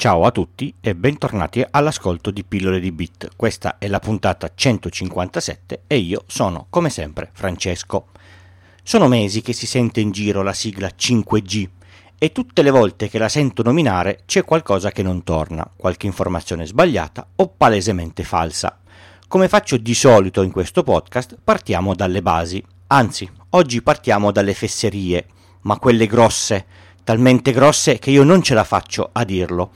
Ciao a tutti e bentornati all'ascolto di Pillole di Bit. Questa è la puntata 157 e io sono, come sempre, Francesco. Sono mesi che si sente in giro la sigla 5G e tutte le volte che la sento nominare c'è qualcosa che non torna, qualche informazione sbagliata o palesemente falsa. Come faccio di solito in questo podcast, partiamo dalle basi. Anzi, oggi partiamo dalle fesserie, ma quelle grosse, talmente grosse che io non ce la faccio a dirlo.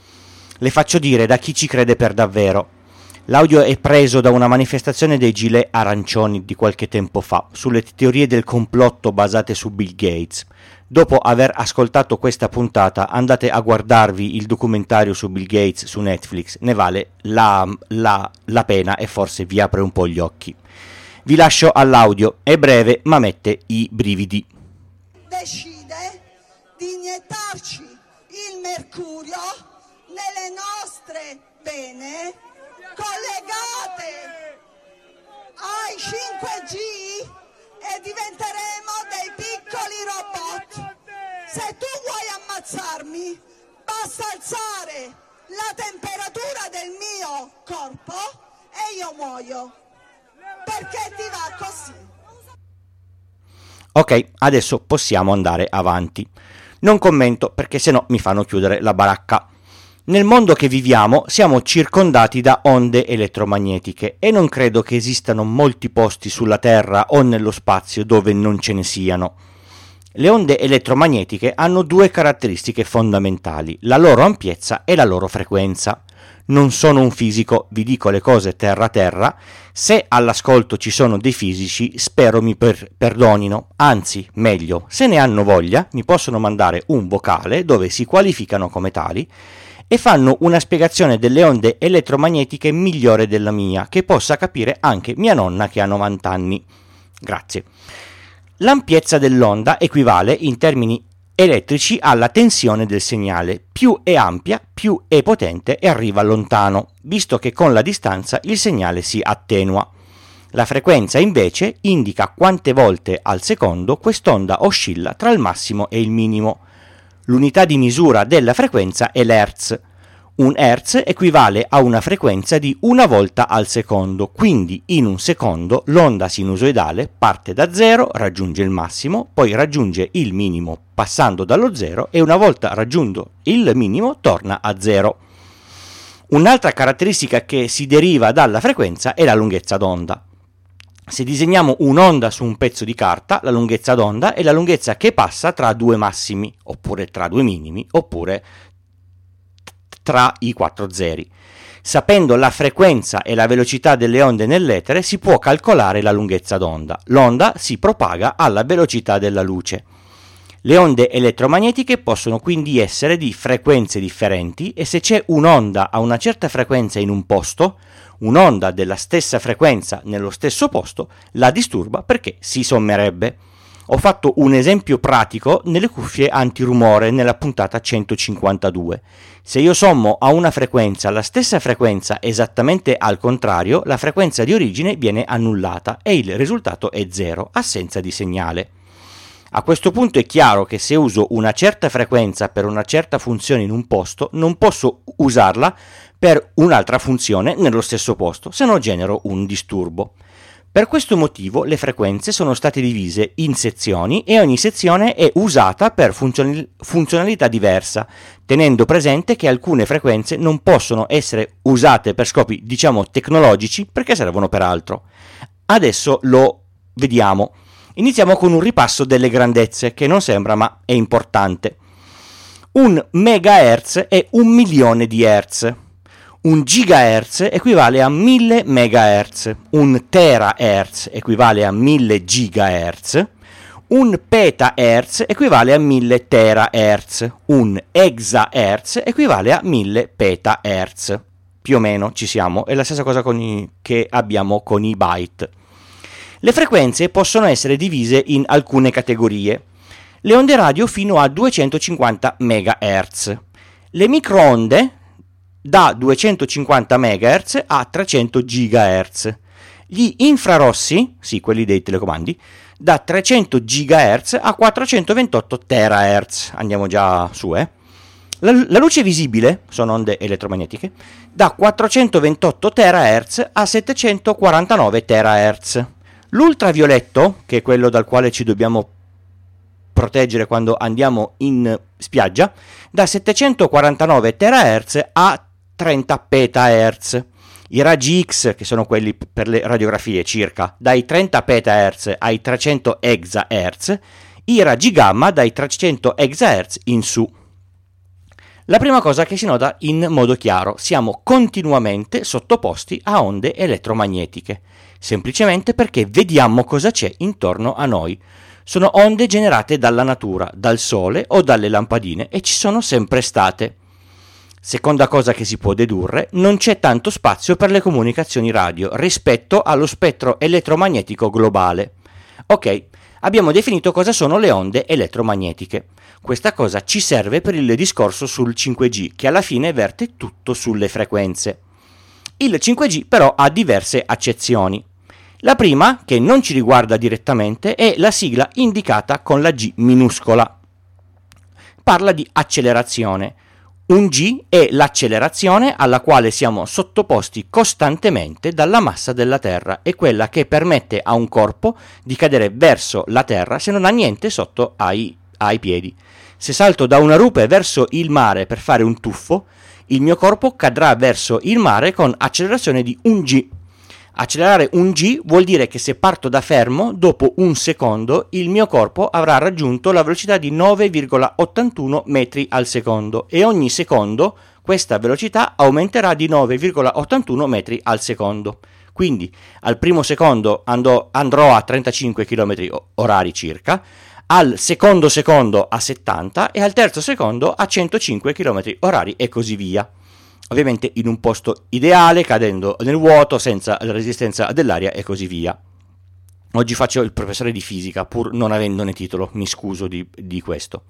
Le faccio dire da chi ci crede per davvero. L'audio è preso da una manifestazione dei gilet arancioni di qualche tempo fa sulle teorie del complotto basate su Bill Gates. Dopo aver ascoltato questa puntata andate a guardarvi il documentario su Bill Gates su Netflix, ne vale la, la, la pena e forse vi apre un po' gli occhi. Vi lascio all'audio, è breve ma mette i brividi. decide di iniettarci il mercurio nelle nostre vene collegate ai 5G e diventeremo dei piccoli robot. Se tu vuoi ammazzarmi, basta alzare la temperatura del mio corpo e io muoio. Perché ti va così? Ok, adesso possiamo andare avanti. Non commento perché sennò mi fanno chiudere la baracca. Nel mondo che viviamo siamo circondati da onde elettromagnetiche e non credo che esistano molti posti sulla Terra o nello spazio dove non ce ne siano. Le onde elettromagnetiche hanno due caratteristiche fondamentali, la loro ampiezza e la loro frequenza. Non sono un fisico, vi dico le cose terra terra, se all'ascolto ci sono dei fisici spero mi per- perdonino, anzi meglio, se ne hanno voglia mi possono mandare un vocale dove si qualificano come tali e fanno una spiegazione delle onde elettromagnetiche migliore della mia, che possa capire anche mia nonna che ha 90 anni. Grazie. L'ampiezza dell'onda equivale in termini elettrici alla tensione del segnale. Più è ampia, più è potente e arriva lontano, visto che con la distanza il segnale si attenua. La frequenza invece indica quante volte al secondo quest'onda oscilla tra il massimo e il minimo. L'unità di misura della frequenza è l'Hertz. Un Hertz equivale a una frequenza di una volta al secondo, quindi in un secondo l'onda sinusoidale parte da zero, raggiunge il massimo, poi raggiunge il minimo passando dallo zero e una volta raggiunto il minimo torna a zero. Un'altra caratteristica che si deriva dalla frequenza è la lunghezza d'onda. Se disegniamo un'onda su un pezzo di carta, la lunghezza d'onda è la lunghezza che passa tra due massimi, oppure tra due minimi, oppure tra i quattro zeri. Sapendo la frequenza e la velocità delle onde nell'etere si può calcolare la lunghezza d'onda. L'onda si propaga alla velocità della luce. Le onde elettromagnetiche possono quindi essere di frequenze differenti e se c'è un'onda a una certa frequenza in un posto, un'onda della stessa frequenza nello stesso posto la disturba perché si sommerebbe. Ho fatto un esempio pratico nelle cuffie antirumore nella puntata 152. Se io sommo a una frequenza la stessa frequenza esattamente al contrario, la frequenza di origine viene annullata e il risultato è zero, assenza di segnale. A questo punto è chiaro che se uso una certa frequenza per una certa funzione in un posto, non posso usarla per un'altra funzione nello stesso posto, se no genero un disturbo. Per questo motivo le frequenze sono state divise in sezioni e ogni sezione è usata per funzionalità diversa, tenendo presente che alcune frequenze non possono essere usate per scopi, diciamo, tecnologici perché servono per altro. Adesso lo vediamo. Iniziamo con un ripasso delle grandezze, che non sembra ma è importante. Un megahertz è un milione di hertz. Un gigahertz equivale a 1000 megahertz. Un terahertz equivale a 1000 gigahertz. Un petahertz equivale a 1000 terahertz. Un exahertz equivale a 1000 petahertz. Più o meno ci siamo, è la stessa cosa i, che abbiamo con i byte. Le frequenze possono essere divise in alcune categorie. Le onde radio fino a 250 MHz. Le microonde da 250 MHz a 300 GHz. Gli infrarossi, sì, quelli dei telecomandi, da 300 GHz a 428 THz. Andiamo già su, eh. La, la, luce visibile, sono onde elettromagnetiche, da 428 THz a 749 THz. L'ultravioletto, che è quello dal quale ci dobbiamo proteggere quando andiamo in spiaggia, da 749 THz a 30 petahertz. I raggi X, che sono quelli per le radiografie circa, dai 30 petahertz ai 300 exahertz, i raggi gamma dai 300 exahertz in su. La prima cosa che si nota in modo chiaro, siamo continuamente sottoposti a onde elettromagnetiche, semplicemente perché vediamo cosa c'è intorno a noi. Sono onde generate dalla natura, dal sole o dalle lampadine e ci sono sempre state. Seconda cosa che si può dedurre, non c'è tanto spazio per le comunicazioni radio rispetto allo spettro elettromagnetico globale. Ok, abbiamo definito cosa sono le onde elettromagnetiche. Questa cosa ci serve per il discorso sul 5G, che alla fine verte tutto sulle frequenze. Il 5G però ha diverse accezioni. La prima, che non ci riguarda direttamente, è la sigla indicata con la G minuscola. Parla di accelerazione. Un G è l'accelerazione alla quale siamo sottoposti costantemente dalla massa della Terra, è quella che permette a un corpo di cadere verso la Terra se non ha niente sotto ai, ai piedi. Se salto da una rupe verso il mare per fare un tuffo, il mio corpo cadrà verso il mare con accelerazione di un G Accelerare un g vuol dire che se parto da fermo, dopo un secondo, il mio corpo avrà raggiunto la velocità di 9,81 metri al secondo e ogni secondo questa velocità aumenterà di 9,81 metri al secondo. Quindi al primo secondo andò, andrò a 35 km orari circa, al secondo secondo a 70 e al terzo secondo a 105 km orari e così via ovviamente in un posto ideale, cadendo nel vuoto, senza la resistenza dell'aria e così via. Oggi faccio il professore di fisica, pur non avendone titolo, mi scuso di, di questo.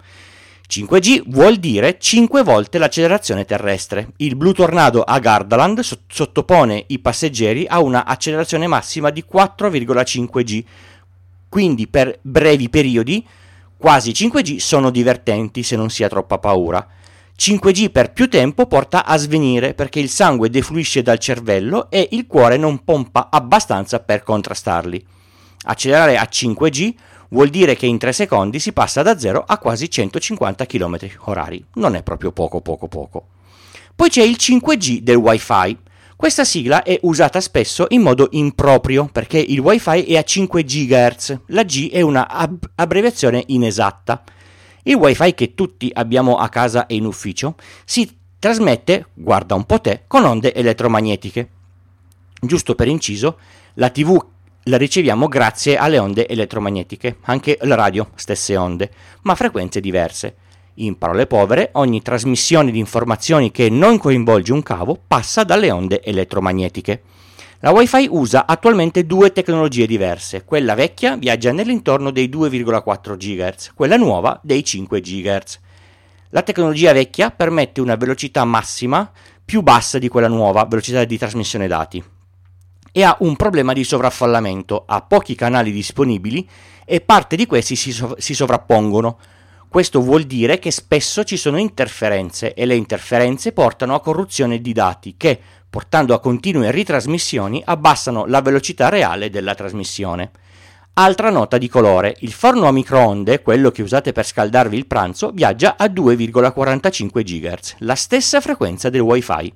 5G vuol dire 5 volte l'accelerazione terrestre. Il Blue Tornado a Gardaland sottopone i passeggeri a una accelerazione massima di 4,5G. Quindi per brevi periodi quasi 5G sono divertenti se non si ha troppa paura. 5G per più tempo porta a svenire perché il sangue defluisce dal cervello e il cuore non pompa abbastanza per contrastarli. Accelerare a 5G vuol dire che in 3 secondi si passa da 0 a quasi 150 km h Non è proprio poco poco poco. Poi c'è il 5G del Wi-Fi. Questa sigla è usata spesso in modo improprio perché il Wi-Fi è a 5 GHz. La G è una ab- abbreviazione inesatta. Il wifi che tutti abbiamo a casa e in ufficio si trasmette, guarda un po' te, con onde elettromagnetiche. Giusto per inciso, la TV la riceviamo grazie alle onde elettromagnetiche, anche la radio stesse onde, ma frequenze diverse. In parole povere, ogni trasmissione di informazioni che non coinvolge un cavo passa dalle onde elettromagnetiche. La Wi-Fi usa attualmente due tecnologie diverse. Quella vecchia viaggia nell'intorno dei 2,4 GHz, quella nuova dei 5 GHz. La tecnologia vecchia permette una velocità massima più bassa di quella nuova, velocità di trasmissione dati, e ha un problema di sovraffollamento, ha pochi canali disponibili e parte di questi si, sov- si sovrappongono. Questo vuol dire che spesso ci sono interferenze e le interferenze portano a corruzione di dati che, portando a continue ritrasmissioni, abbassano la velocità reale della trasmissione. Altra nota di colore, il forno a microonde, quello che usate per scaldarvi il pranzo, viaggia a 2,45 GHz, la stessa frequenza del wifi.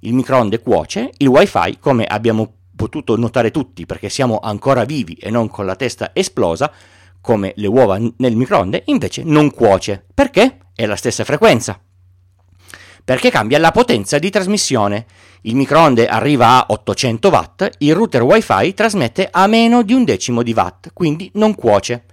Il microonde cuoce, il wifi, come abbiamo potuto notare tutti perché siamo ancora vivi e non con la testa esplosa, come le uova nel microonde, invece non cuoce. Perché? È la stessa frequenza perché cambia la potenza di trasmissione. Il microonde arriva a 800 watt, il router wifi trasmette a meno di un decimo di watt, quindi non cuoce.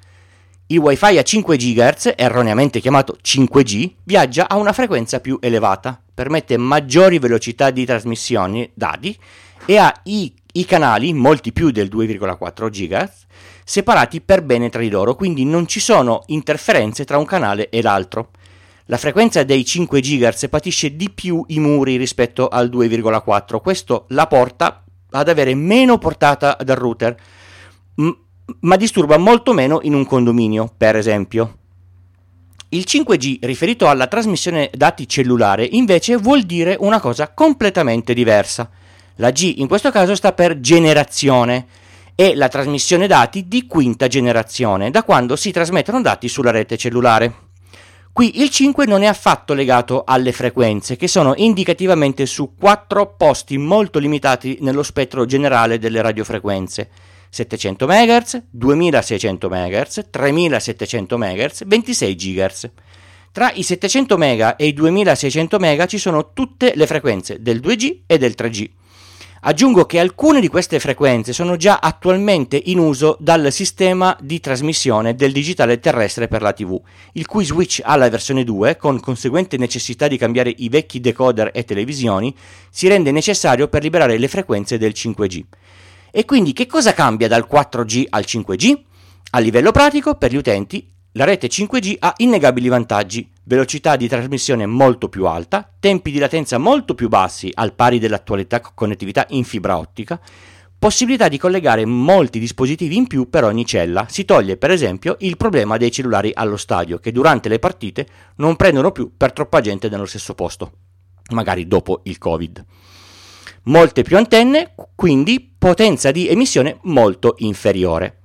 Il wifi a 5 GHz, erroneamente chiamato 5G, viaggia a una frequenza più elevata, permette maggiori velocità di trasmissione dati e ha i, i canali, molti più del 2,4 GHz, separati per bene tra di loro, quindi non ci sono interferenze tra un canale e l'altro. La frequenza dei 5 GHz patisce di più i muri rispetto al 2,4, questo la porta ad avere meno portata dal router, ma disturba molto meno in un condominio, per esempio. Il 5G riferito alla trasmissione dati cellulare invece vuol dire una cosa completamente diversa. La G in questo caso sta per generazione e la trasmissione dati di quinta generazione, da quando si trasmettono dati sulla rete cellulare. Qui il 5 non è affatto legato alle frequenze, che sono indicativamente su quattro posti molto limitati nello spettro generale delle radiofrequenze. 700 MHz, 2600 MHz, 3700 MHz, 26 GHz. Tra i 700 MHz e i 2600 MHz ci sono tutte le frequenze del 2G e del 3G. Aggiungo che alcune di queste frequenze sono già attualmente in uso dal sistema di trasmissione del digitale terrestre per la TV, il cui switch alla versione 2, con conseguente necessità di cambiare i vecchi decoder e televisioni, si rende necessario per liberare le frequenze del 5G. E quindi che cosa cambia dal 4G al 5G? A livello pratico, per gli utenti, la rete 5G ha innegabili vantaggi, velocità di trasmissione molto più alta, tempi di latenza molto più bassi al pari dell'attualità connettività in fibra ottica, possibilità di collegare molti dispositivi in più per ogni cella. Si toglie per esempio il problema dei cellulari allo stadio che durante le partite non prendono più per troppa gente nello stesso posto, magari dopo il Covid molte più antenne, quindi potenza di emissione molto inferiore.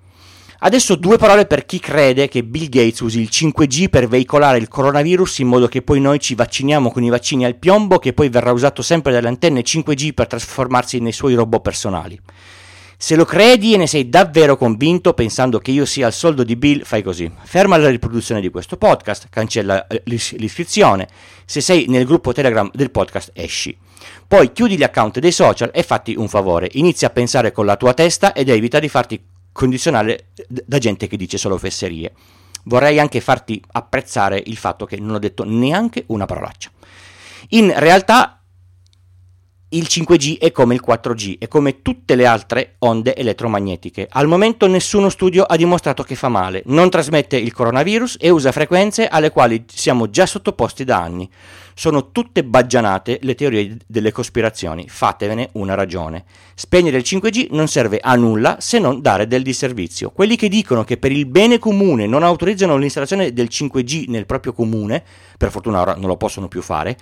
Adesso due parole per chi crede che Bill Gates usi il 5G per veicolare il coronavirus in modo che poi noi ci vacciniamo con i vaccini al piombo che poi verrà usato sempre dalle antenne 5G per trasformarsi nei suoi robot personali. Se lo credi e ne sei davvero convinto pensando che io sia il soldo di Bill, fai così. Ferma la riproduzione di questo podcast, cancella eh, l'iscrizione. Se sei nel gruppo Telegram del podcast, esci. Poi chiudi gli account dei social e fatti un favore, inizia a pensare con la tua testa ed evita di farti condizionare da gente che dice solo fesserie. Vorrei anche farti apprezzare il fatto che non ho detto neanche una parolaccia. In realtà il 5G è come il 4G, è come tutte le altre onde elettromagnetiche. Al momento nessuno studio ha dimostrato che fa male, non trasmette il coronavirus e usa frequenze alle quali siamo già sottoposti da anni. Sono tutte baggianate le teorie delle cospirazioni, fatevene una ragione. Spegnere il 5G non serve a nulla se non dare del disservizio. Quelli che dicono che per il bene comune non autorizzano l'installazione del 5G nel proprio comune, per fortuna ora non lo possono più fare,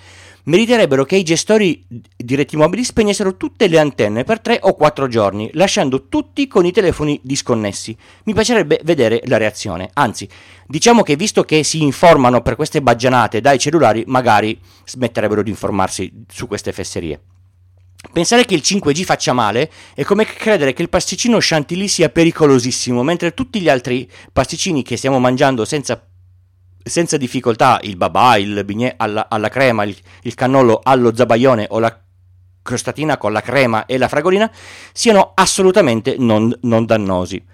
meriterebbero che i gestori di reti mobili spegnessero tutte le antenne per 3 o 4 giorni, lasciando tutti con i telefoni disconnessi. Mi piacerebbe vedere la reazione. Anzi, diciamo che visto che si informano per queste baggianate dai cellulari, magari smetterebbero di informarsi su queste fesserie. Pensare che il 5G faccia male è come credere che il pasticcino chantilly sia pericolosissimo, mentre tutti gli altri pasticcini che stiamo mangiando senza senza difficoltà il babà, il bignè alla, alla crema, il, il cannolo allo zabaione o la crostatina con la crema e la fragolina siano assolutamente non, non dannosi.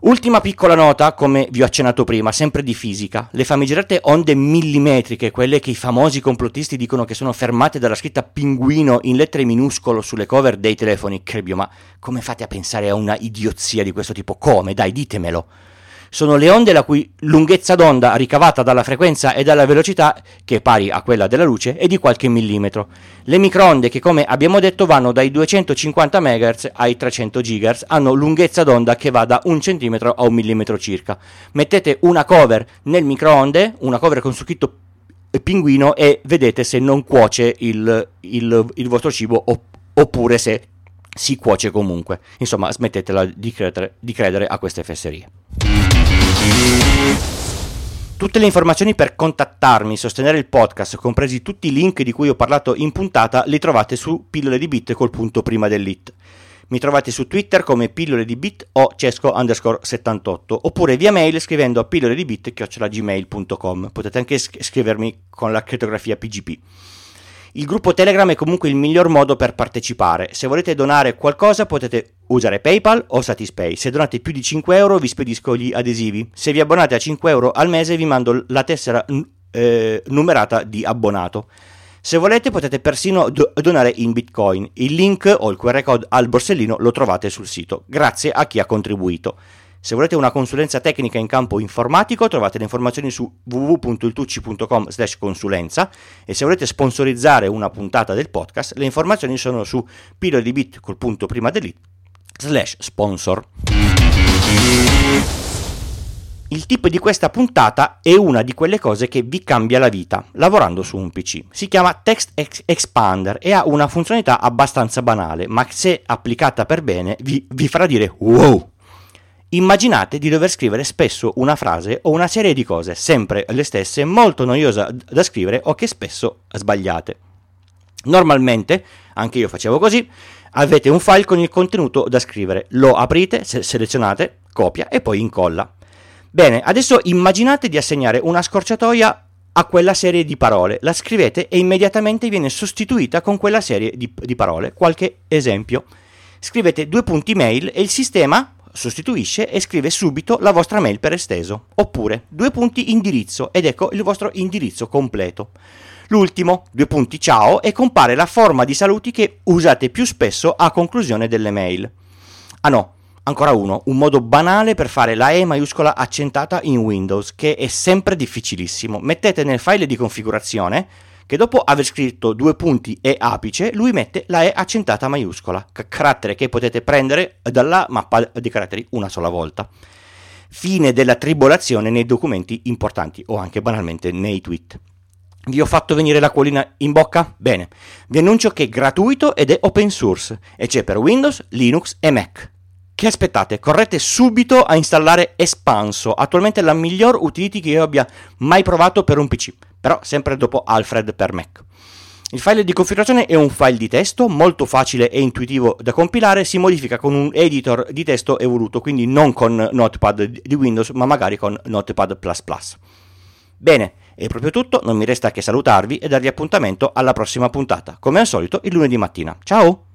Ultima piccola nota, come vi ho accennato prima, sempre di fisica. Le famigerate onde millimetriche, quelle che i famosi complottisti dicono che sono fermate dalla scritta pinguino in lettere minuscolo sulle cover dei telefoni, Crebbio, ma come fate a pensare a una idiozia di questo tipo? Come? Dai, ditemelo sono le onde la cui lunghezza d'onda ricavata dalla frequenza e dalla velocità, che è pari a quella della luce, è di qualche millimetro. Le microonde, che come abbiamo detto vanno dai 250 MHz ai 300 GHz, hanno lunghezza d'onda che va da un centimetro a un millimetro circa. Mettete una cover nel microonde, una cover con su scritto pinguino e vedete se non cuoce il, il, il vostro cibo oppure se si cuoce comunque. Insomma, smettetela di credere, di credere a queste fesserie. Tutte le informazioni per contattarmi, sostenere il podcast, compresi tutti i link di cui ho parlato in puntata, li trovate su pillole di bit col punto prima dell'it. Mi trovate su Twitter come pillole di bit o cesco underscore 78 oppure via mail scrivendo a pillole di bit chiocciolagmail.com. Potete anche scrivermi con la crittografia PGP. Il gruppo Telegram è comunque il miglior modo per partecipare. Se volete donare qualcosa potete usare PayPal o Satispay. Se donate più di 5 euro vi spedisco gli adesivi. Se vi abbonate a 5 euro al mese vi mando la tessera eh, numerata di abbonato. Se volete potete persino do- donare in bitcoin. Il link o il QR code al borsellino lo trovate sul sito. Grazie a chi ha contribuito. Se volete una consulenza tecnica in campo informatico trovate le informazioni su www.iltucci.com slash consulenza e se volete sponsorizzare una puntata del podcast le informazioni sono su pillole di bit col punto prima dell'it slash sponsor. Il tip di questa puntata è una di quelle cose che vi cambia la vita lavorando su un PC. Si chiama Text Expander e ha una funzionalità abbastanza banale, ma se applicata per bene vi, vi farà dire wow. Immaginate di dover scrivere spesso una frase o una serie di cose, sempre le stesse, molto noiosa da scrivere o che spesso sbagliate. Normalmente, anche io facevo così, avete un file con il contenuto da scrivere, lo aprite, se- selezionate, copia e poi incolla. Bene, adesso immaginate di assegnare una scorciatoia a quella serie di parole, la scrivete e immediatamente viene sostituita con quella serie di, di parole. Qualche esempio. Scrivete due punti mail e il sistema sostituisce e scrive subito la vostra mail per esteso. Oppure due punti indirizzo ed ecco il vostro indirizzo completo. L'ultimo, due punti ciao, e compare la forma di saluti che usate più spesso a conclusione delle mail. Ah no, Ancora uno, un modo banale per fare la E maiuscola accentata in Windows, che è sempre difficilissimo. Mettete nel file di configurazione che dopo aver scritto due punti e apice, lui mette la E accentata maiuscola, carattere che potete prendere dalla mappa di caratteri una sola volta. Fine della tribolazione nei documenti importanti o anche banalmente nei tweet. Vi ho fatto venire la colina in bocca? Bene, vi annuncio che è gratuito ed è open source e c'è per Windows, Linux e Mac. Che aspettate? Correte subito a installare Espanso, attualmente la miglior utility che io abbia mai provato per un PC, però sempre dopo Alfred per Mac. Il file di configurazione è un file di testo molto facile e intuitivo da compilare, si modifica con un editor di testo evoluto, quindi non con Notepad di Windows, ma magari con Notepad++. Bene, è proprio tutto, non mi resta che salutarvi e darvi appuntamento alla prossima puntata, come al solito il lunedì mattina. Ciao!